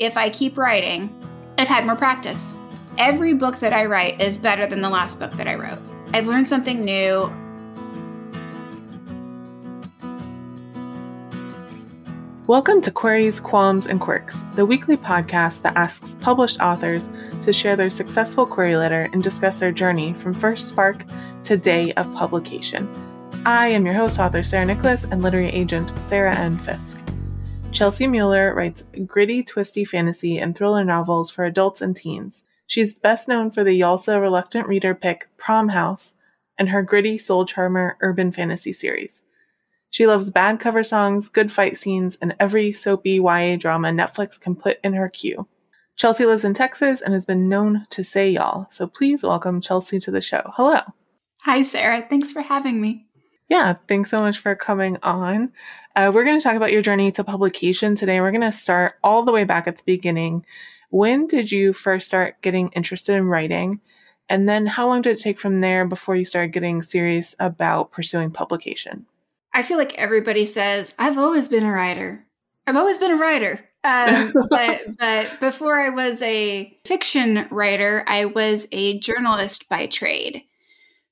if I keep writing, I've had more practice. Every book that I write is better than the last book that I wrote. I've learned something new. Welcome to Queries, Qualms, and Quirks, the weekly podcast that asks published authors to share their successful query letter and discuss their journey from first spark to day of publication. I am your host, author Sarah Nicholas, and literary agent Sarah N. Fisk. Chelsea Mueller writes gritty, twisty fantasy and thriller novels for adults and teens. She's best known for the YALSA Reluctant Reader pick Prom House and her gritty soul charmer urban fantasy series. She loves bad cover songs, good fight scenes, and every soapy YA drama Netflix can put in her queue. Chelsea lives in Texas and has been known to say y'all, so please welcome Chelsea to the show. Hello. Hi, Sarah. Thanks for having me. Yeah, thanks so much for coming on. Uh, we're going to talk about your journey to publication today. We're going to start all the way back at the beginning. When did you first start getting interested in writing? And then how long did it take from there before you started getting serious about pursuing publication? I feel like everybody says, I've always been a writer. I've always been a writer. Um, but, but before I was a fiction writer, I was a journalist by trade.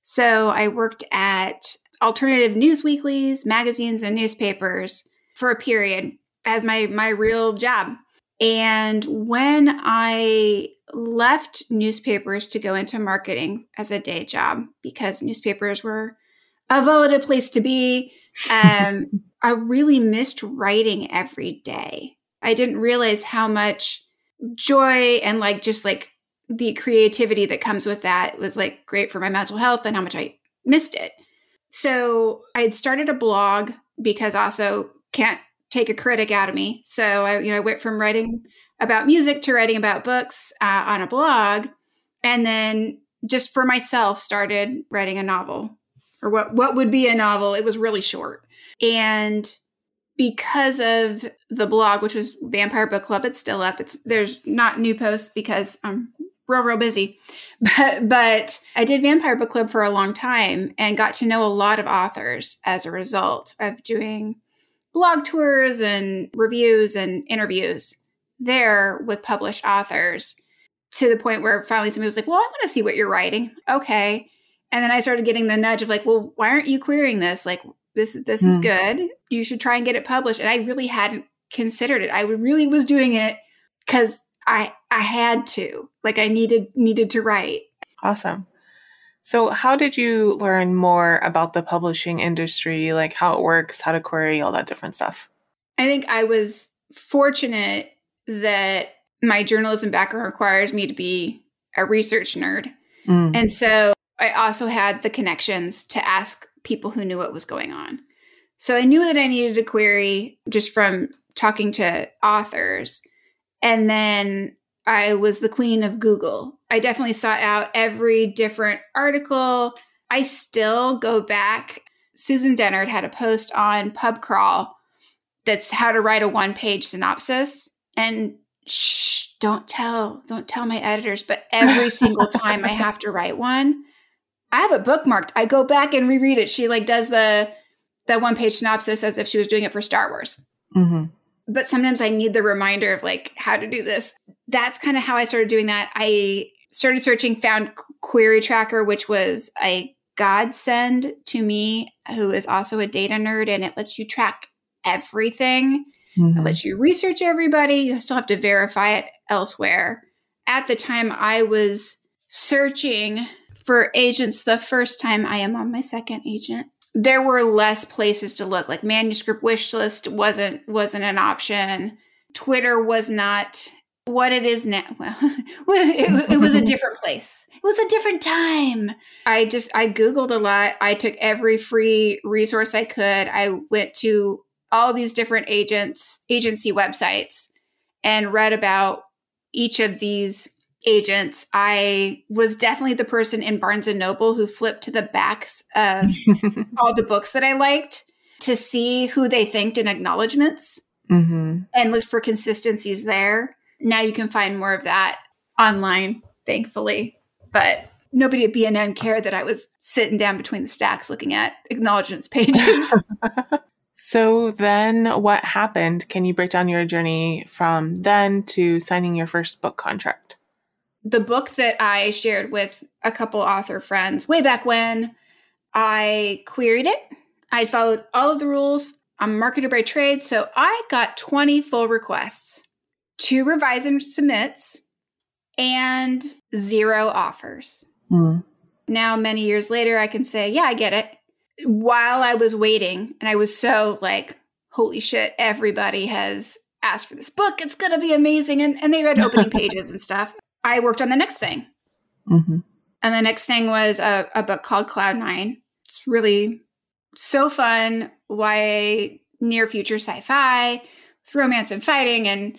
So I worked at alternative news weeklies, magazines, and newspapers for a period as my my real job. And when I left newspapers to go into marketing as a day job because newspapers were a volatile place to be, um, I really missed writing every day. I didn't realize how much joy and like just like the creativity that comes with that was like great for my mental health and how much I missed it. So I had started a blog because also can't take a critic out of me. So I, you know, I went from writing about music to writing about books uh, on a blog, and then just for myself started writing a novel, or what what would be a novel. It was really short, and because of the blog, which was Vampire Book Club, it's still up. It's there's not new posts because I'm real real busy. But but i did vampire book club for a long time and got to know a lot of authors as a result of doing blog tours and reviews and interviews there with published authors to the point where finally somebody was like well i want to see what you're writing. Okay. And then i started getting the nudge of like well why aren't you querying this? Like this this mm. is hmm. good. You should try and get it published. And i really hadn't considered it. I really was doing it because I I had to. Like I needed needed to write. Awesome. So how did you learn more about the publishing industry, like how it works, how to query, all that different stuff? I think I was fortunate that my journalism background requires me to be a research nerd. Mm. And so I also had the connections to ask people who knew what was going on. So I knew that I needed a query just from talking to authors. And then I was the queen of Google. I definitely sought out every different article. I still go back. Susan Dennard had a post on PubCrawl that's how to write a one page synopsis. And shh, don't tell, don't tell my editors, but every single time I have to write one, I have it bookmarked. I go back and reread it. She like does the the one page synopsis as if she was doing it for Star Wars. Mm-hmm but sometimes I need the reminder of like how to do this. That's kind of how I started doing that. I started searching, found Query Tracker, which was a godsend to me, who is also a data nerd, and it lets you track everything. Mm-hmm. It lets you research everybody. You still have to verify it elsewhere. At the time, I was searching for agents the first time. I am on my second agent there were less places to look. Like manuscript wish list wasn't wasn't an option. Twitter was not what it is now. Well it, it, was a different place. It was a different time. I just i googled a lot. I took every free resource i could. I went to all these different agents agency websites and read about each of these agents, I was definitely the person in Barnes and Noble who flipped to the backs of all the books that I liked to see who they thanked in acknowledgments mm-hmm. and looked for consistencies there. Now you can find more of that online, thankfully. But nobody at BNN cared that I was sitting down between the stacks looking at acknowledgments pages. So then what happened? Can you break down your journey from then to signing your first book contract? The book that I shared with a couple author friends way back when, I queried it. I followed all of the rules. I'm a marketer by trade, so I got 20 full requests, two revise and submits, and zero offers. Mm. Now, many years later, I can say, yeah, I get it while I was waiting, and I was so like, holy shit, everybody has asked for this book. It's going to be amazing. And, and they read opening pages and stuff. I worked on the next thing. Mm-hmm. And the next thing was a, a book called Cloud Nine. It's really so fun. YA near future sci fi with romance and fighting and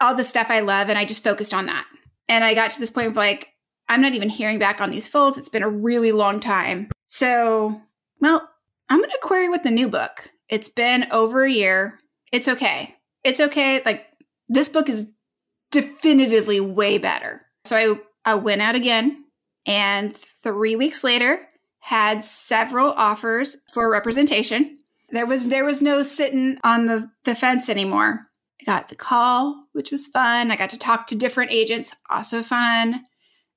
all the stuff I love. And I just focused on that. And I got to this point of like, I'm not even hearing back on these fulls. It's been a really long time. So well, I'm going to query with the new book. It's been over a year. It's okay. It's okay. Like this book is definitively way better. So I, I went out again and three weeks later had several offers for representation. There was there was no sitting on the, the fence anymore. I got the call, which was fun. I got to talk to different agents, also fun.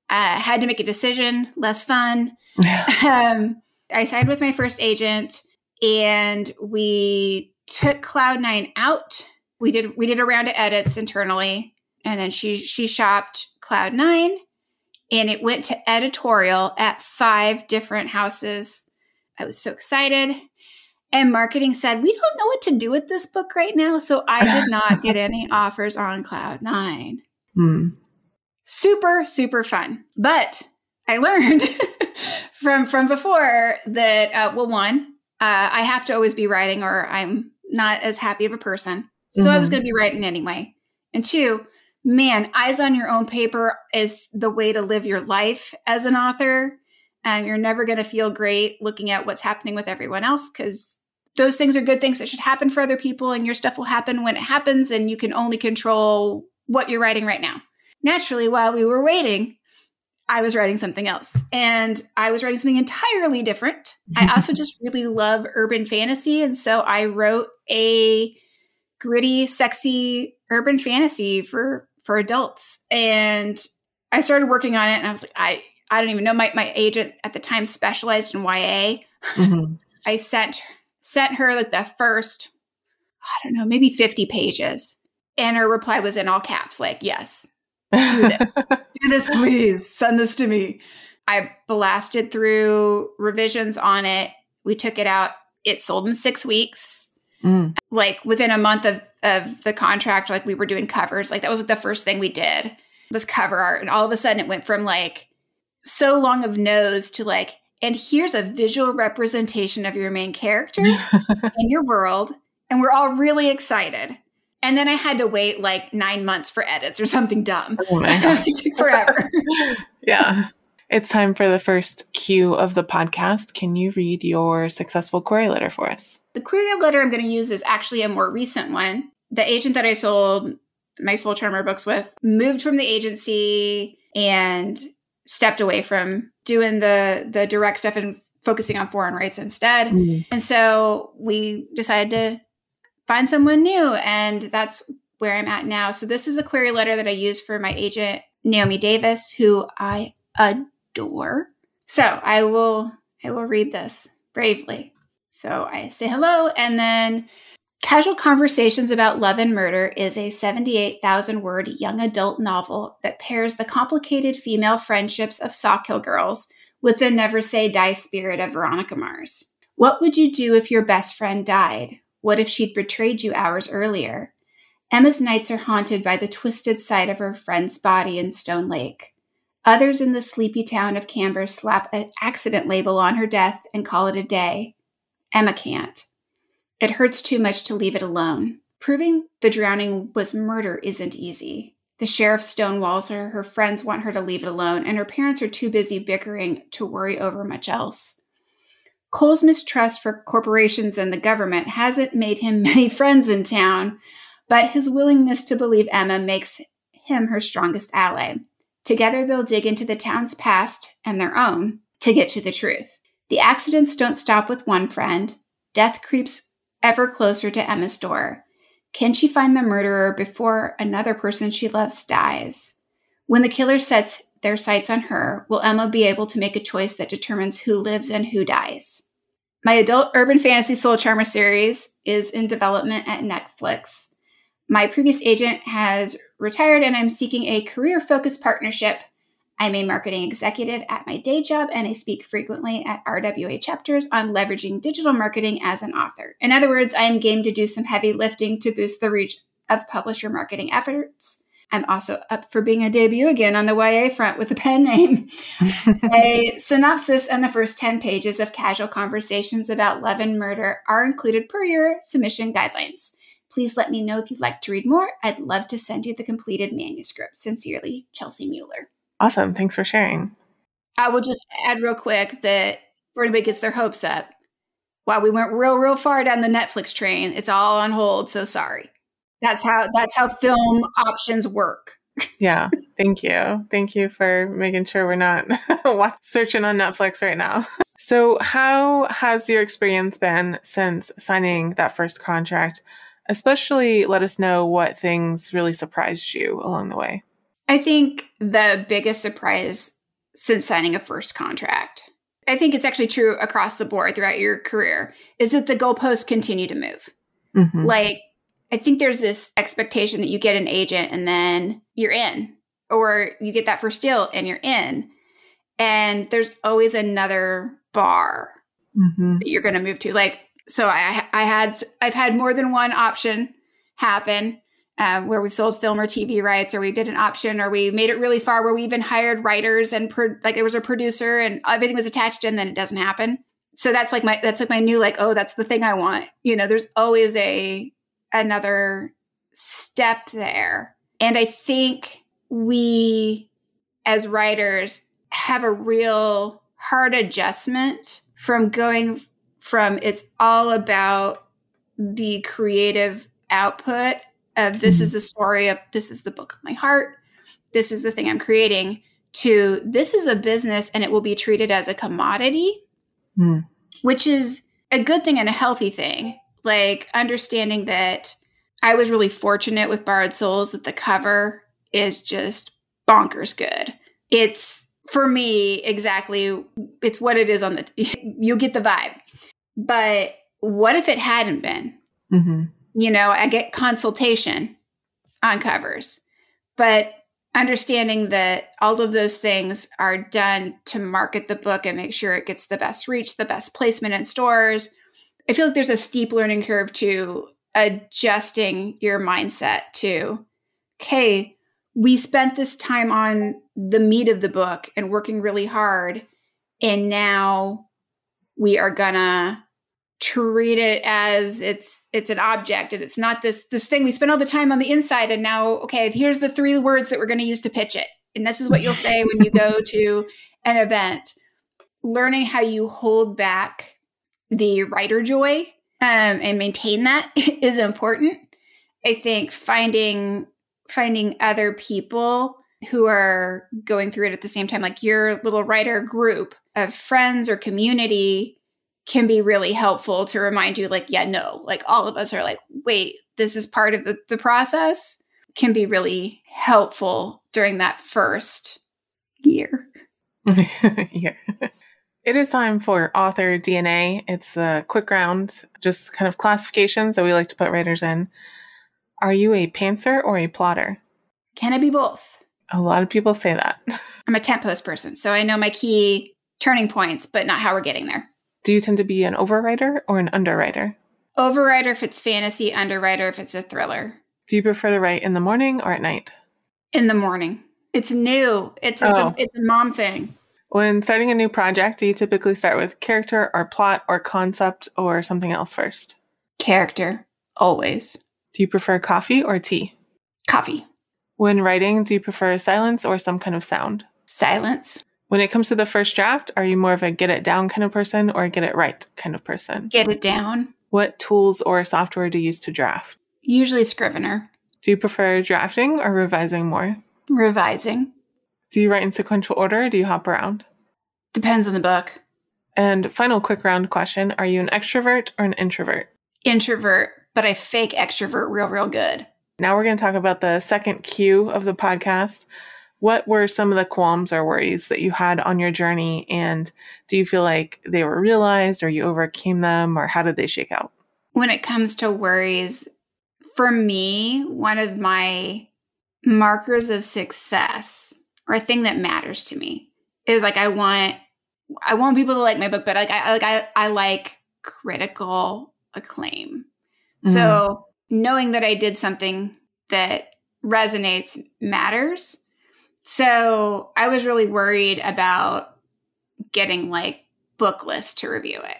I uh, had to make a decision, less fun. um, I signed with my first agent and we took Cloud9 out. We did we did a round of edits internally and then she she shopped Cloud9 and it went to editorial at five different houses. I was so excited. And marketing said, We don't know what to do with this book right now. So I did not get any offers on Cloud9. Hmm. Super, super fun. But I learned from from before that uh, well one uh, i have to always be writing or i'm not as happy of a person so mm-hmm. i was mm-hmm. going to be writing anyway and two man eyes on your own paper is the way to live your life as an author um, you're never going to feel great looking at what's happening with everyone else because those things are good things that should happen for other people and your stuff will happen when it happens and you can only control what you're writing right now naturally while we were waiting I was writing something else and I was writing something entirely different. I also just really love urban fantasy. And so I wrote a gritty, sexy urban fantasy for, for adults. And I started working on it and I was like, I, I don't even know. My, my agent at the time specialized in YA. Mm-hmm. I sent, sent her like the first, I don't know, maybe 50 pages. And her reply was in all caps, like, yes, do this. do this, please. Send this to me. I blasted through revisions on it. We took it out. It sold in six weeks. Mm. Like within a month of, of the contract, like we were doing covers. Like that was like the first thing we did was cover art. And all of a sudden it went from like so long of nose to like, and here's a visual representation of your main character in your world. And we're all really excited. And then I had to wait like nine months for edits or something dumb. Oh it took forever. yeah. It's time for the first cue of the podcast. Can you read your successful query letter for us? The query letter I'm going to use is actually a more recent one. The agent that I sold my Soul Charmer books with moved from the agency and stepped away from doing the the direct stuff and focusing on foreign rights instead. Mm. And so we decided to find someone new. And that's where I'm at now. So this is a query letter that I use for my agent, Naomi Davis, who I adore. So I will I will read this bravely. So I say hello and then Casual Conversations About Love and Murder is a 78,000 word young adult novel that pairs the complicated female friendships of Sawkill girls with the never say die spirit of Veronica Mars. What would you do if your best friend died? What if she'd betrayed you hours earlier? Emma's nights are haunted by the twisted sight of her friend's body in Stone Lake. Others in the sleepy town of Camber slap an accident label on her death and call it a day. Emma can't. It hurts too much to leave it alone. Proving the drowning was murder isn't easy. The sheriff stonewalls her, her friends want her to leave it alone, and her parents are too busy bickering to worry over much else. Cole's mistrust for corporations and the government hasn't made him many friends in town, but his willingness to believe Emma makes him her strongest ally. Together, they'll dig into the town's past and their own to get to the truth. The accidents don't stop with one friend. Death creeps ever closer to Emma's door. Can she find the murderer before another person she loves dies? When the killer sets their sights on her, will Emma be able to make a choice that determines who lives and who dies? My adult urban fantasy soul charmer series is in development at Netflix. My previous agent has retired and I'm seeking a career focused partnership. I'm a marketing executive at my day job and I speak frequently at RWA chapters on leveraging digital marketing as an author. In other words, I am game to do some heavy lifting to boost the reach of publisher marketing efforts. I'm also up for being a debut again on the YA front with a pen name. a synopsis and the first 10 pages of casual conversations about love and murder are included per your submission guidelines. Please let me know if you'd like to read more. I'd love to send you the completed manuscript. Sincerely, Chelsea Mueller. Awesome. Thanks for sharing. I will just add real quick that everybody gets their hopes up, wow, we went real, real far down the Netflix train. It's all on hold. So sorry. That's how that's how film options work. yeah. Thank you. Thank you for making sure we're not searching on Netflix right now. So, how has your experience been since signing that first contract? Especially, let us know what things really surprised you along the way. I think the biggest surprise since signing a first contract, I think it's actually true across the board throughout your career, is that the goalposts continue to move. Mm-hmm. Like I think there's this expectation that you get an agent and then you're in, or you get that first deal and you're in. And there's always another bar mm-hmm. that you're going to move to. Like, so I, I had, I've had more than one option happen um, where we sold film or TV rights, or we did an option, or we made it really far where we even hired writers and pro- like there was a producer and everything was attached, and then it doesn't happen. So that's like my that's like my new like oh that's the thing I want. You know, there's always a another step there. And I think we, as writers, have a real hard adjustment from going from it's all about the creative output of this is mm-hmm. the story of this is the book of my heart, this is the thing I'm creating, to this is a business and it will be treated as a commodity, mm. which is a good thing and a healthy thing like understanding that I was really fortunate with Borrowed Souls that the cover is just bonkers good. It's for me exactly it's what it is on the you get the vibe. But what if it hadn't been? Mm-hmm. You know, I get consultation on covers, but understanding that all of those things are done to market the book and make sure it gets the best reach, the best placement in stores, I feel like there's a steep learning curve to adjusting your mindset to, okay, we spent this time on the meat of the book and working really hard. And now we are gonna treat it as it's it's an object and it's not this this thing we spent all the time on the inside and now okay here's the three words that we're going to use to pitch it and this is what you'll say when you go to an event learning how you hold back the writer joy um, and maintain that is important. I think finding finding other people who are going through it at the same time, like your little writer group of friends or community, can be really helpful to remind you, like, yeah, no, like all of us are like, wait, this is part of the, the process, can be really helpful during that first year. yeah. It is time for author DNA. It's a quick round, just kind of classifications that we like to put writers in. Are you a pantser or a plotter? Can it be both? A lot of people say that. I'm a tentpole person, so I know my key turning points, but not how we're getting there. Do you tend to be an overwriter or an underwriter? Overwriter if it's fantasy, underwriter if it's a thriller. Do you prefer to write in the morning or at night? In the morning. It's new. It's it's, oh. a, it's a mom thing. When starting a new project, do you typically start with character or plot or concept or something else first? Character, always. Do you prefer coffee or tea? Coffee. When writing, do you prefer silence or some kind of sound? Silence. When it comes to the first draft, are you more of a get it down kind of person or get it right kind of person? Get it down. What tools or software do you use to draft? Usually Scrivener. Do you prefer drafting or revising more? Revising. Do you write in sequential order or do you hop around? Depends on the book. And final quick round question Are you an extrovert or an introvert? introvert, but I fake extrovert real, real good. Now we're going to talk about the second cue of the podcast. What were some of the qualms or worries that you had on your journey? And do you feel like they were realized or you overcame them or how did they shake out? When it comes to worries, for me, one of my markers of success or a thing that matters to me is like I want I want people to like my book, but like I like I, I like critical acclaim. Mm-hmm. So knowing that I did something that resonates matters. So I was really worried about getting like book lists to review it.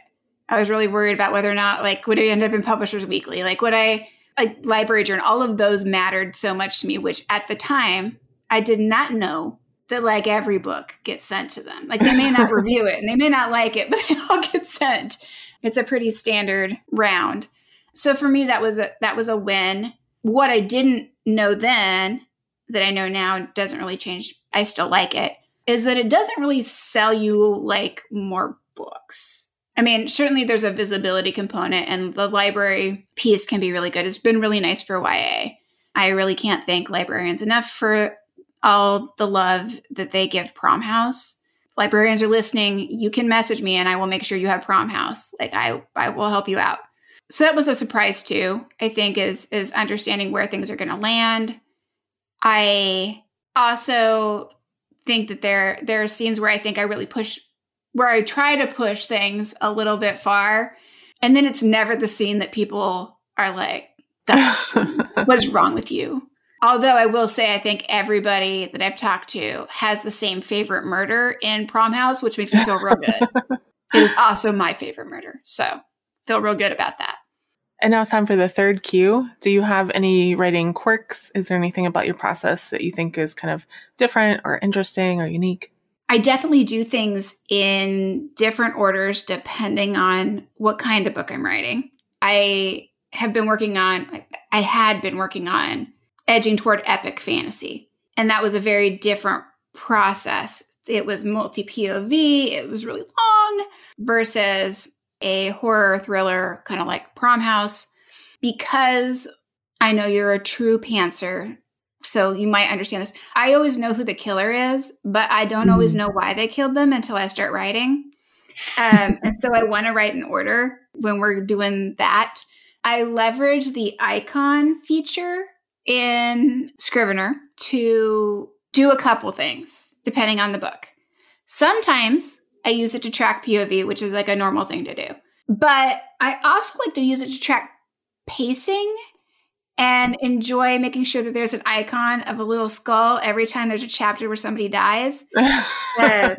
I was really worried about whether or not like would it end up in Publishers Weekly? Like would I like Library Journal? All of those mattered so much to me, which at the time I did not know that like every book gets sent to them. Like they may not review it and they may not like it, but they all get sent. It's a pretty standard round. So for me that was a that was a win. What I didn't know then that I know now doesn't really change. I still like it. Is that it doesn't really sell you like more books. I mean, certainly there's a visibility component and the library piece can be really good. It's been really nice for YA. I really can't thank librarians enough for all the love that they give Prom House. If librarians are listening, you can message me and I will make sure you have Prom House. Like I I will help you out. So that was a surprise too. I think is is understanding where things are going to land. I also think that there there are scenes where I think I really push where I try to push things a little bit far and then it's never the scene that people are like that's what is wrong with you Although I will say, I think everybody that I've talked to has the same favorite murder in Prom House, which makes me feel real good. it is also my favorite murder. So feel real good about that. And now it's time for the third cue. Do you have any writing quirks? Is there anything about your process that you think is kind of different or interesting or unique? I definitely do things in different orders depending on what kind of book I'm writing. I have been working on, I had been working on edging toward epic fantasy. And that was a very different process. It was multi POV, it was really long versus a horror thriller, kind of like Prom House. Because I know you're a true pantser, so you might understand this. I always know who the killer is, but I don't mm. always know why they killed them until I start writing. Um, and so I want to write in order when we're doing that. I leverage the icon feature in Scrivener to do a couple things depending on the book. Sometimes I use it to track POV, which is like a normal thing to do. But I also like to use it to track pacing and enjoy making sure that there's an icon of a little skull every time there's a chapter where somebody dies. uh,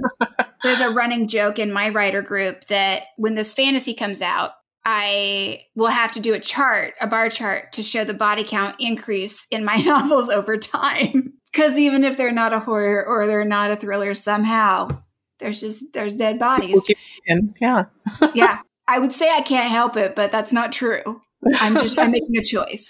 there's a running joke in my writer group that when this fantasy comes out, I will have to do a chart, a bar chart to show the body count increase in my novels over time. Because even if they're not a horror or they're not a thriller, somehow there's just there's dead bodies. Yeah. yeah. I would say I can't help it, but that's not true. I'm just I'm making a choice.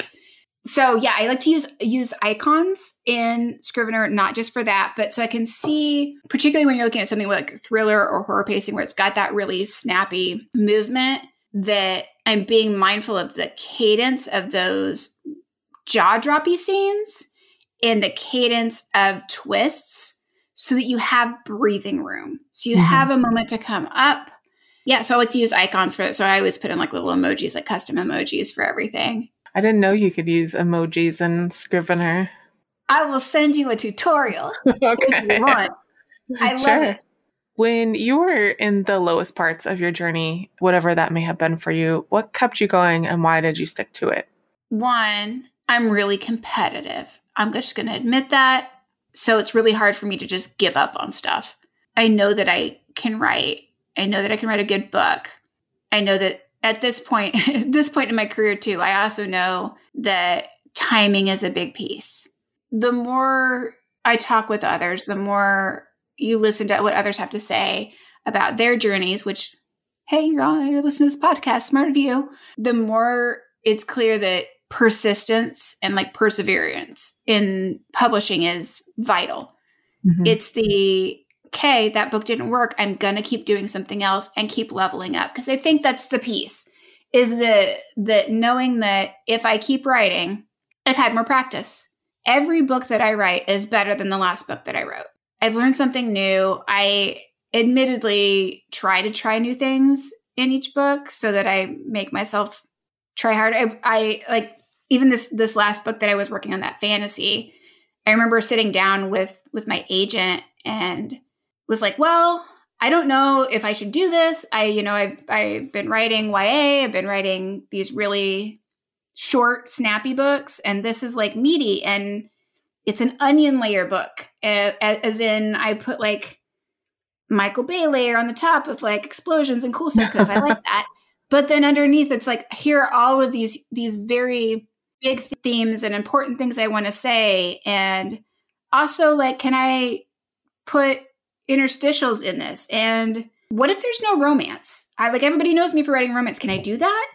So yeah, I like to use use icons in Scrivener, not just for that, but so I can see, particularly when you're looking at something like thriller or horror pacing, where it's got that really snappy movement that I'm being mindful of the cadence of those jaw droppy scenes and the cadence of twists so that you have breathing room. So you mm-hmm. have a moment to come up. Yeah, so I like to use icons for it. So I always put in like little emojis, like custom emojis for everything. I didn't know you could use emojis in Scrivener. I will send you a tutorial okay. if you want. I sure. love it. When you were in the lowest parts of your journey, whatever that may have been for you, what kept you going and why did you stick to it? One, I'm really competitive. I'm just going to admit that. So it's really hard for me to just give up on stuff. I know that I can write. I know that I can write a good book. I know that at this point, at this point in my career too, I also know that timing is a big piece. The more I talk with others, the more you listen to what others have to say about their journeys, which, hey, you're on, you're listening to this podcast, smart of you, the more it's clear that persistence and like perseverance in publishing is vital. Mm-hmm. It's the, okay, that book didn't work. I'm going to keep doing something else and keep leveling up. Because I think that's the piece is the that knowing that if I keep writing, I've had more practice. Every book that I write is better than the last book that I wrote. I've learned something new. I admittedly try to try new things in each book so that I make myself try hard. I, I like even this this last book that I was working on that fantasy. I remember sitting down with with my agent and was like, "Well, I don't know if I should do this. I, you know, I've I've been writing YA. I've been writing these really short, snappy books, and this is like meaty and it's an onion layer book, as in I put like Michael Bay layer on the top of like explosions and cool stuff because I like that. But then underneath, it's like here are all of these these very big themes and important things I want to say, and also like, can I put interstitials in this? And what if there's no romance? I like everybody knows me for writing romance. Can I do that?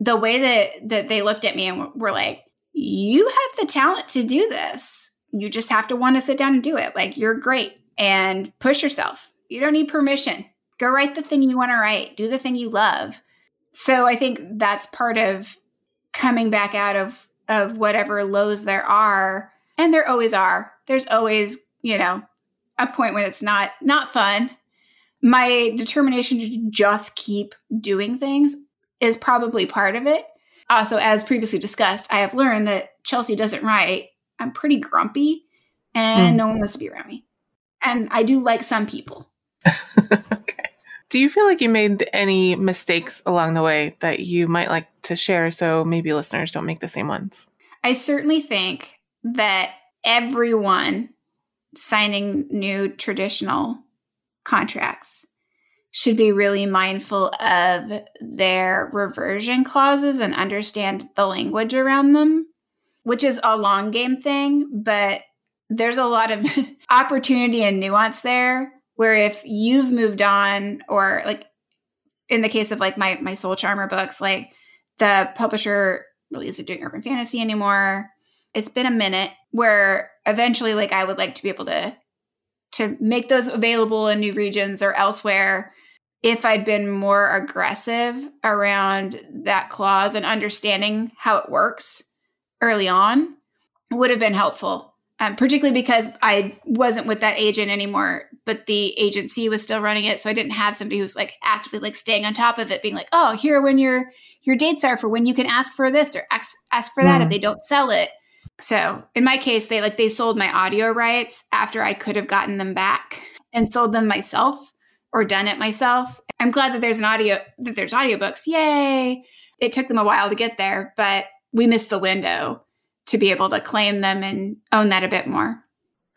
The way that that they looked at me and were like, "You have the talent to do this. You just have to want to sit down and do it. Like you're great and push yourself. You don't need permission. Go write the thing you want to write. Do the thing you love." So I think that's part of coming back out of of whatever lows there are, and there always are. There's always, you know, a point when it's not not fun. My determination to just keep doing things is probably part of it. Also, as previously discussed, I have learned that Chelsea doesn't write. I'm pretty grumpy and mm. no one wants to be around me. And I do like some people. okay. Do you feel like you made any mistakes along the way that you might like to share so maybe listeners don't make the same ones? I certainly think that everyone signing new traditional contracts should be really mindful of their reversion clauses and understand the language around them, which is a long game thing, but there's a lot of opportunity and nuance there where if you've moved on or like in the case of like my my soul charmer books like the publisher really isn't doing urban fantasy anymore it's been a minute where eventually like I would like to be able to to make those available in new regions or elsewhere if I'd been more aggressive around that clause and understanding how it works early on would have been helpful. Um, particularly because I wasn't with that agent anymore, but the agency was still running it, so I didn't have somebody who's like actively like staying on top of it, being like, "Oh, here when your your dates are for when you can ask for this or ask ask for that mm. if they don't sell it." So in my case, they like they sold my audio rights after I could have gotten them back and sold them myself or done it myself. I'm glad that there's an audio that there's audiobooks. Yay. It took them a while to get there, but we missed the window to be able to claim them and own that a bit more.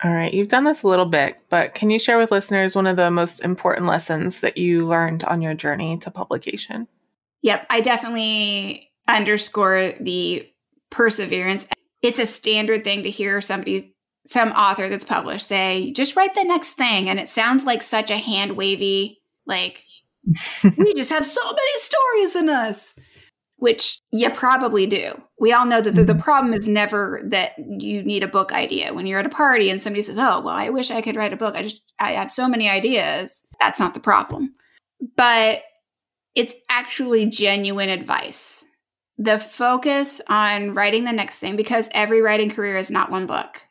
All right, you've done this a little bit, but can you share with listeners one of the most important lessons that you learned on your journey to publication? Yep, I definitely underscore the perseverance it's a standard thing to hear somebody some author that's published say just write the next thing and it sounds like such a hand wavy like we just have so many stories in us which you probably do. We all know that the, the, mm-hmm. problem is never that you need a book idea when you're at a party and somebody says oh well i wish i could write a book. I just i have so many ideas. That's not the problem. But it's actually genuine advice. The focus on writing the next thing because every writing career is not one book.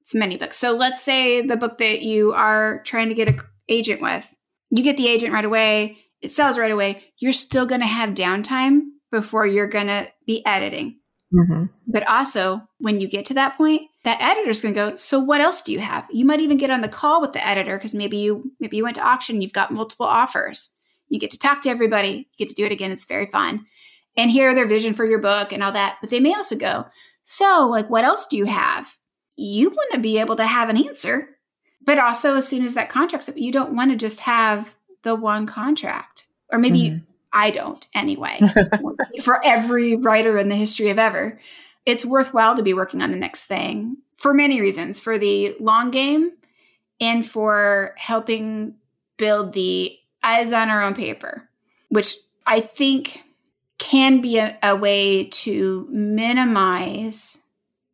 It's many books. So let's say the book that you are trying to get an agent with you get the agent right away it sells right away you're still going to have downtime before you're going to be editing mm-hmm. but also when you get to that point that editor's going to go so what else do you have you might even get on the call with the editor because maybe you maybe you went to auction you've got multiple offers you get to talk to everybody you get to do it again it's very fun and hear their vision for your book and all that. But they may also go, So, like, what else do you have? You want to be able to have an answer. But also, as soon as that contract's up, you don't want to just have the one contract. Or maybe mm-hmm. I don't anyway, for every writer in the history of ever. It's worthwhile to be working on the next thing for many reasons for the long game and for helping build the eyes on our own paper, which I think can be a, a way to minimize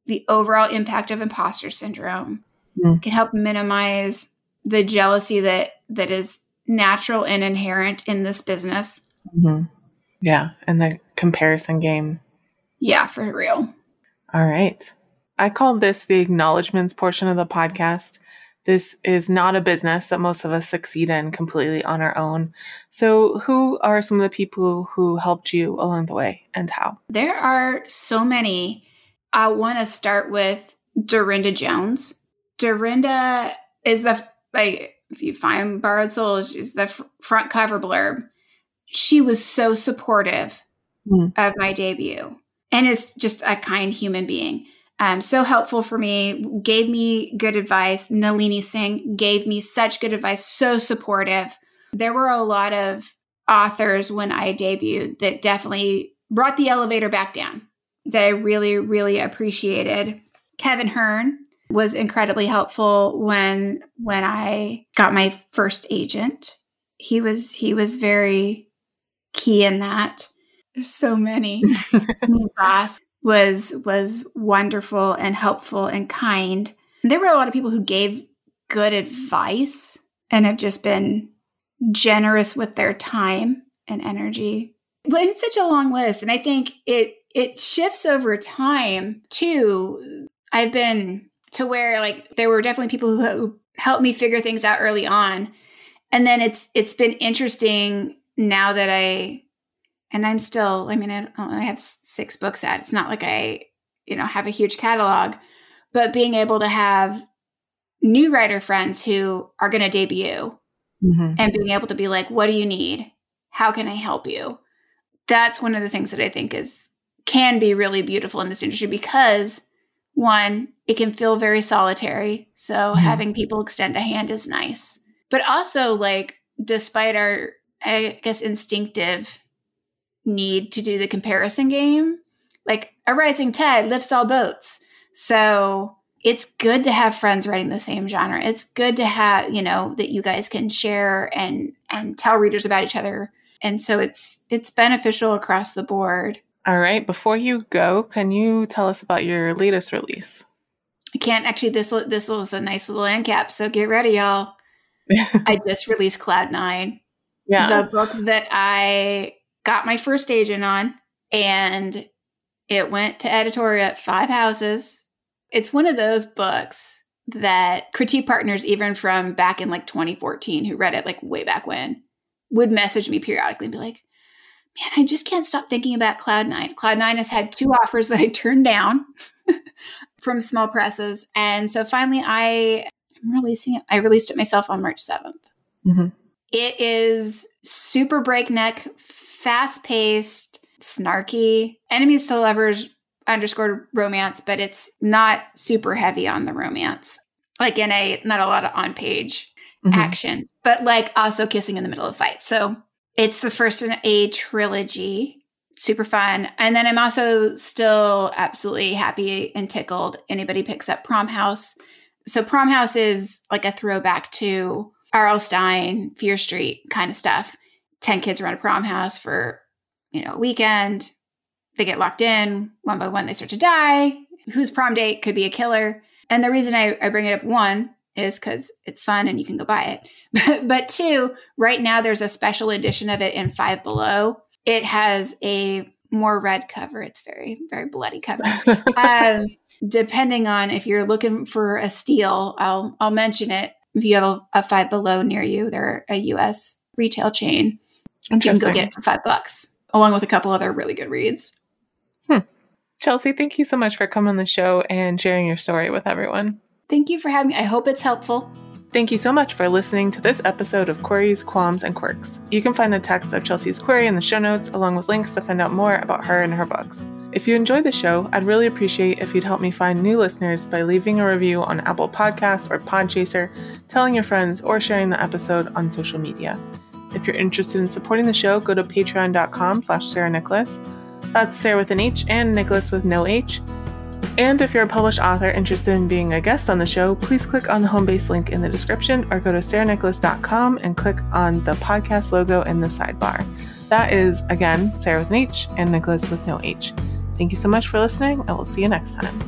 the overall impact of imposter syndrome. Mm. Can help minimize the jealousy that that is natural and inherent in this business. Mm-hmm. Yeah, and the comparison game. Yeah, for real. All right. I call this the acknowledgments portion of the podcast. This is not a business that most of us succeed in completely on our own. So, who are some of the people who helped you along the way and how? There are so many. I want to start with Darynda Jones. Darynda is the, like, if you find Borrowed Souls, she's the front cover blurb. She was so supportive mm. of my debut and is just a kind human being um, so helpful for me, gave me good advice. Nalini Singh gave me such good advice, so supportive. There were a lot of authors when I debuted that definitely brought the elevator back down that I really, really appreciated. Kevin Hearne was incredibly helpful when when I got my first agent. He was he was very key in that. There's so many. boss was was wonderful and helpful and kind. There were a lot of people who gave good advice and have just been generous with their time and energy. But it's such a long list, and I think it it shifts over time too. I've been to where like there were definitely people who helped me figure things out early on, and then it's it's been interesting now that I and I'm still, I mean, I, I have six books out. It's not like I, you know, have a huge catalog, but being able to have new writer friends who are going to debut mm-hmm. and being able to be like, what do you need? How can I help you? That's one of the things that I think is can be really beautiful in this industry because one, it can feel very solitary. So mm-hmm. having people extend a hand is nice. But also, like, despite our, I guess, instinctive need to do the comparison game. Like a rising tide lifts all boats. So it's good to have friends writing the same genre. It's good to have, you know, that you guys can share and and tell readers about each other. And so it's it's beneficial across the board. All right, before you go, can you tell us about your latest release? I can't actually this this is a nice little end cap, so get ready y'all. I just released Cloud 9. Yeah. The book that I got my first agent on and it went to editorial at Five Houses. It's one of those books that critique partners, even from back in like 2014, who read it like way back when, would message me periodically and be like, man, I just can't stop thinking about Cloud Nine. Cloud Nine has had two offers that I turned down from small presses. And so finally I I'm releasing it. I released it myself on March 7th. Mm-hmm. It is super breakneck, fast paced, snarky, enemies to lovers underscore romance, but it's not super heavy on the romance. Like in a not a lot of on page mm-hmm. action, but like also kissing in the middle of fights. So it's the first in a trilogy. Super fun. And then I'm also still absolutely happy and tickled anybody picks up Prom House. So Prom House is like a throwback to R.L. Stine, Fear Street kind of stuff. 10 kids run a prom house for, you know, a weekend. They get locked in. One by one, they start to die. Whose prom date could be a killer? And the reason I, I bring it up, one, is because it's fun and you can go buy it. but two, right now there's a special edition of it in Five Below. It has a more red cover. It's very, very bloody cover. um, depending on if you're looking for a steal, I'll I'll mention it. If you have a, a Five Below near you, they're a U.S. retail chain. You can go get it for five bucks, along with a couple other really good reads. Hmm. Chelsea, thank you so much for coming on the show and sharing your story with everyone. Thank you for having me. I hope it's helpful. Thank you so much for listening to this episode of Queries, Qualms, and Quirks. You can find the text of Chelsea's query in the show notes, along with links to find out more about her and her books. If you enjoyed the show, I'd really appreciate if you'd help me find new listeners by leaving a review on Apple Podcasts or Podchaser, telling your friends, or sharing the episode on social media. If you're interested in supporting the show, go to patreon.com slash Sarah Nicholas. That's Sarah with an H and Nicholas with no H. And if you're a published author interested in being a guest on the show, please click on the home base link in the description or go to sarahnicholas.com and click on the podcast logo in the sidebar. That is, again, Sarah with an H and Nicholas with no H. Thank you so much for listening, and we'll see you next time.